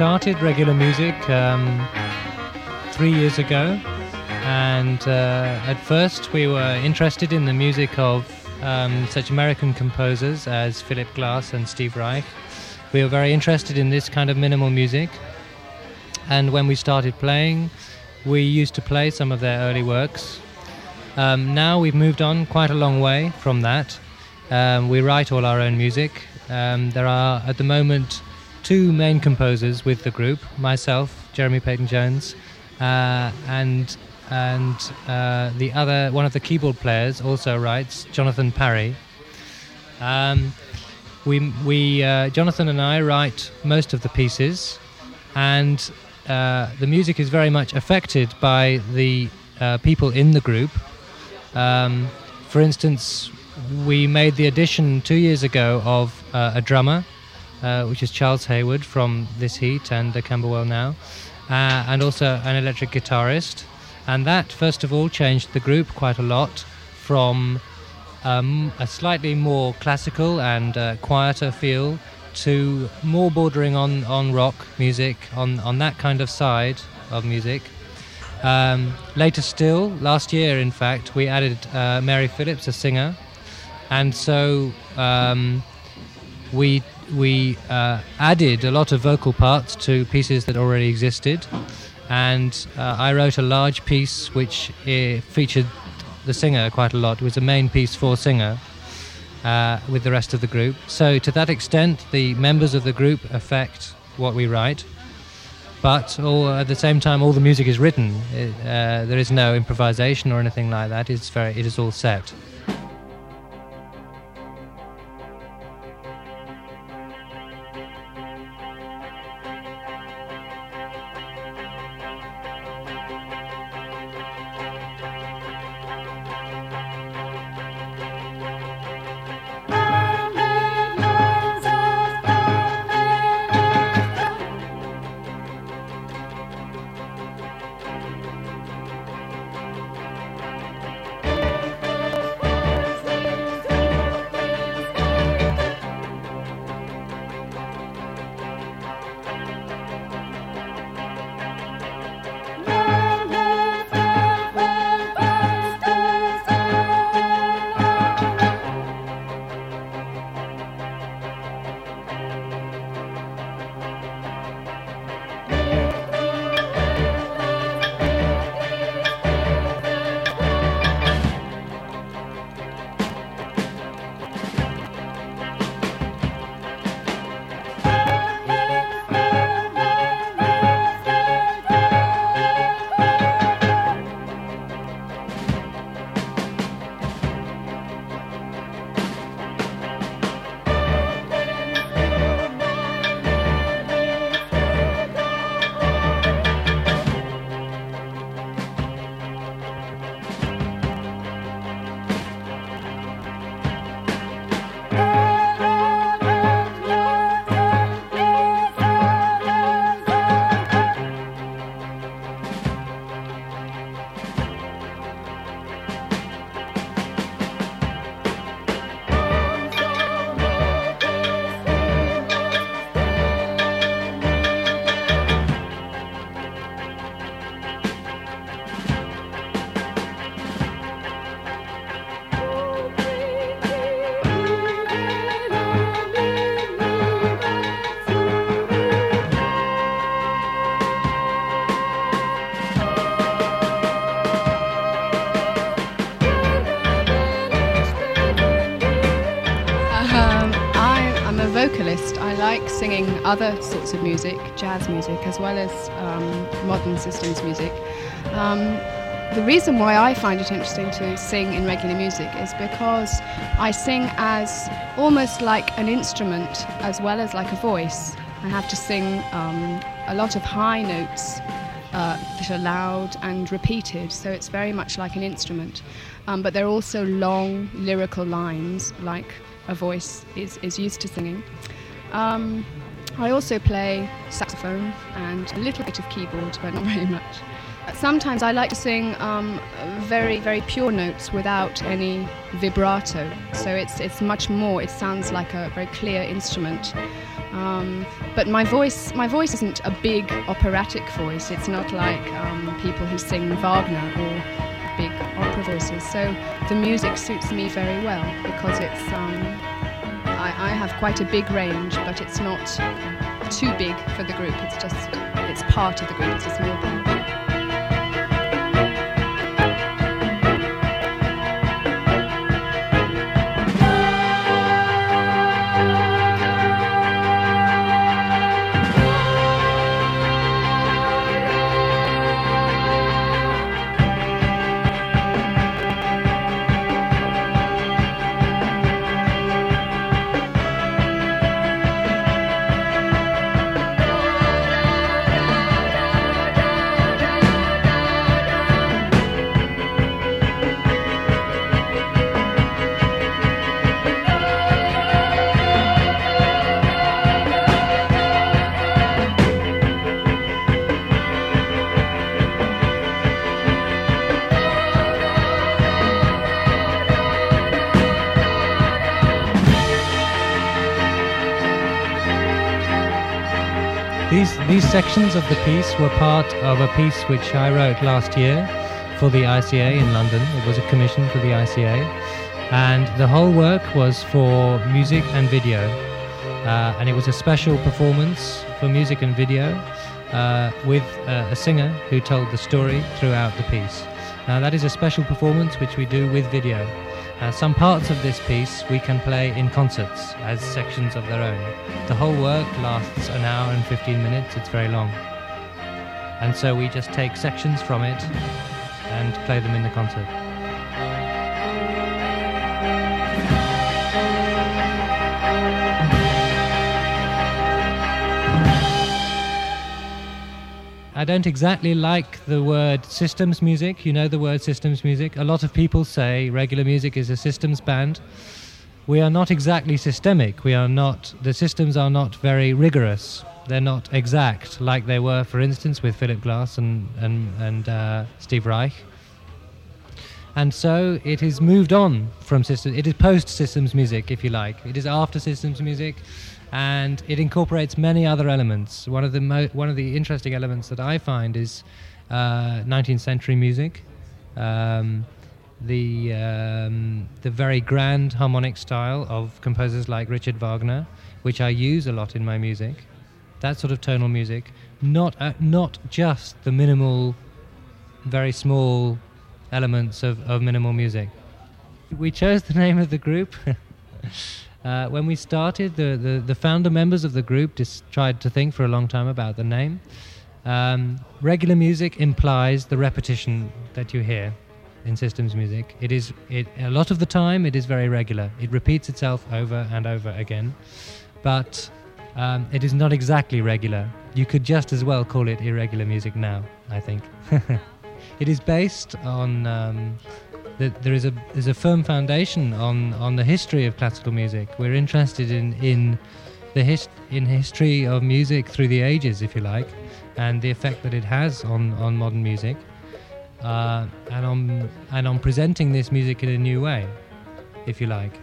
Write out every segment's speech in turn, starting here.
started regular music um, three years ago, and uh, at first we were interested in the music of um, such American composers as Philip Glass and Steve Reich. We were very interested in this kind of minimal music, and when we started playing, we used to play some of their early works. Um, now we've moved on quite a long way from that. Um, we write all our own music. Um, there are at the moment two main composers with the group: myself, Jeremy Peyton Jones, uh, and and uh, the other one of the keyboard players also writes, Jonathan Parry. Um, we we uh, Jonathan and I write most of the pieces, and uh, the music is very much affected by the uh, people in the group. Um, for instance, we made the addition two years ago of uh, a drummer, uh, which is Charles Hayward from This Heat and the Camberwell Now, uh, and also an electric guitarist. And that, first of all, changed the group quite a lot from um, a slightly more classical and uh, quieter feel to more bordering on, on rock music, on, on that kind of side of music. Um, later still, last year in fact, we added uh, Mary Phillips, a singer, and so um, we we uh, added a lot of vocal parts to pieces that already existed, and uh, I wrote a large piece which uh, featured the singer quite a lot. It was a main piece for singer. Uh, with the rest of the group. So, to that extent, the members of the group affect what we write but all, at the same time, all the music is written. It, uh, there is no improvisation or anything like that. It's very, it is all set. Vocalist. I like singing other sorts of music, jazz music, as well as um, modern systems music. Um, the reason why I find it interesting to sing in regular music is because I sing as almost like an instrument as well as like a voice. I have to sing um, a lot of high notes uh, that are loud and repeated, so it's very much like an instrument. Um, but there are also long lyrical lines like a voice is, is used to singing. Um, I also play saxophone and a little bit of keyboard, but not very much. Sometimes I like to sing um, very, very pure notes without any vibrato. So it's, it's much more, it sounds like a very clear instrument. Um, but my voice, my voice isn't a big operatic voice. It's not like um, people who sing Wagner or voices. So the music suits me very well because it's. Um, I, I have quite a big range, but it's not too big for the group. It's just it's part of the group. It's a small part. Sections of the piece were part of a piece which I wrote last year for the ICA in London. It was a commission for the ICA. And the whole work was for music and video. Uh, and it was a special performance for music and video uh, with uh, a singer who told the story throughout the piece. Now, that is a special performance which we do with video. Uh, some parts of this piece we can play in concerts as sections of their own. The whole work lasts an hour and 15 minutes, it's very long. And so we just take sections from it and play them in the concert. I don't exactly like the word systems music. You know the word systems music. A lot of people say regular music is a systems band. We are not exactly systemic. We are not, the systems are not very rigorous. They're not exact like they were, for instance, with Philip Glass and, and, and uh, Steve Reich. And so it has moved on from systems. It is post systems music, if you like. It is after systems music and it incorporates many other elements. One of the mo- one of the interesting elements that I find is uh, 19th century music, um, the um, the very grand harmonic style of composers like Richard Wagner, which I use a lot in my music. That sort of tonal music, not uh, not just the minimal, very small elements of, of minimal music. We chose the name of the group. Uh, when we started, the, the, the, founder members of the group just tried to think for a long time about the name. Um, regular music implies the repetition that you hear in systems music. It is it a lot of the time it is very regular. It repeats itself over and over again, but um, it is not exactly regular. You could just as well call it irregular music now. I think it is based on. Um, that there is a there's a firm foundation on on the history of classical music. We're interested in in the his, in history of music through the ages, if you like, and the effect that it has on on modern music, uh, and on and on presenting this music in a new way, if you like,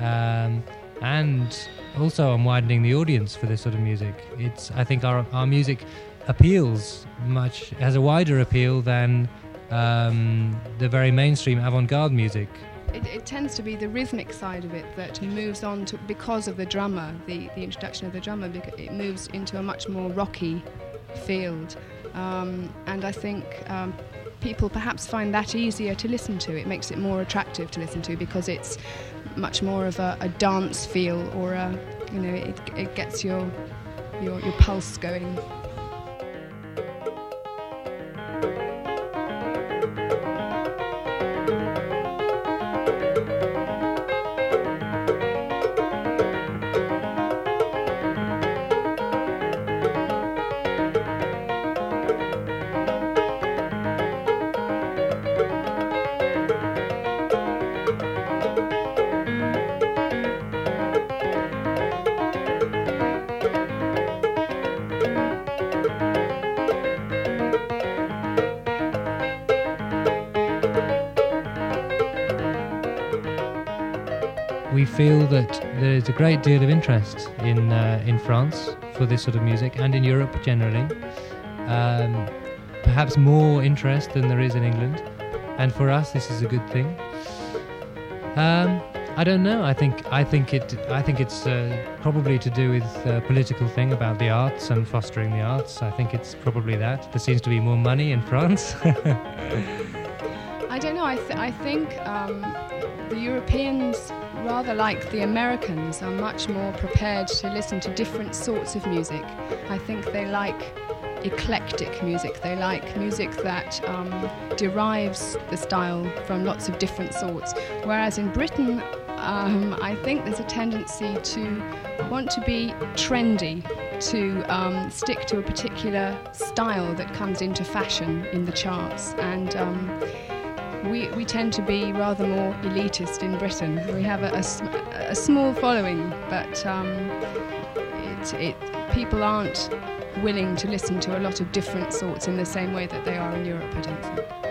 um, and also on widening the audience for this sort of music. It's I think our our music appeals much has a wider appeal than um, the very mainstream avant-garde music. It, it, tends to be the rhythmic side of it that moves on to because of the drummer, the, the introduction of the drummer. It moves into a much more rocky field, um, and I think um, people perhaps find that easier to listen to. It makes it more attractive to listen to because it's much more of a, a dance feel, or a you know, it, it gets your, your your pulse going. Feel that there is a great deal of interest in uh, in France for this sort of music and in Europe generally. Um, perhaps more interest than there is in England, and for us this is a good thing. Um, I don't know. I think I think it I think it's uh, probably to do with a political thing about the arts and fostering the arts. I think it's probably that. There seems to be more money in France. I don't know. I, th- I think um, the Europeans, rather like the Americans, are much more prepared to listen to different sorts of music. I think they like eclectic music. They like music that um, derives the style from lots of different sorts. Whereas in Britain, um, I think there's a tendency to want to be trendy, to um, stick to a particular style that comes into fashion in the charts. And um, we, we tend to be rather more elitist in Britain. We have a, a, a small following, but um, it, it, people aren't willing to listen to a lot of different sorts in the same way that they are in Europe, I don't think.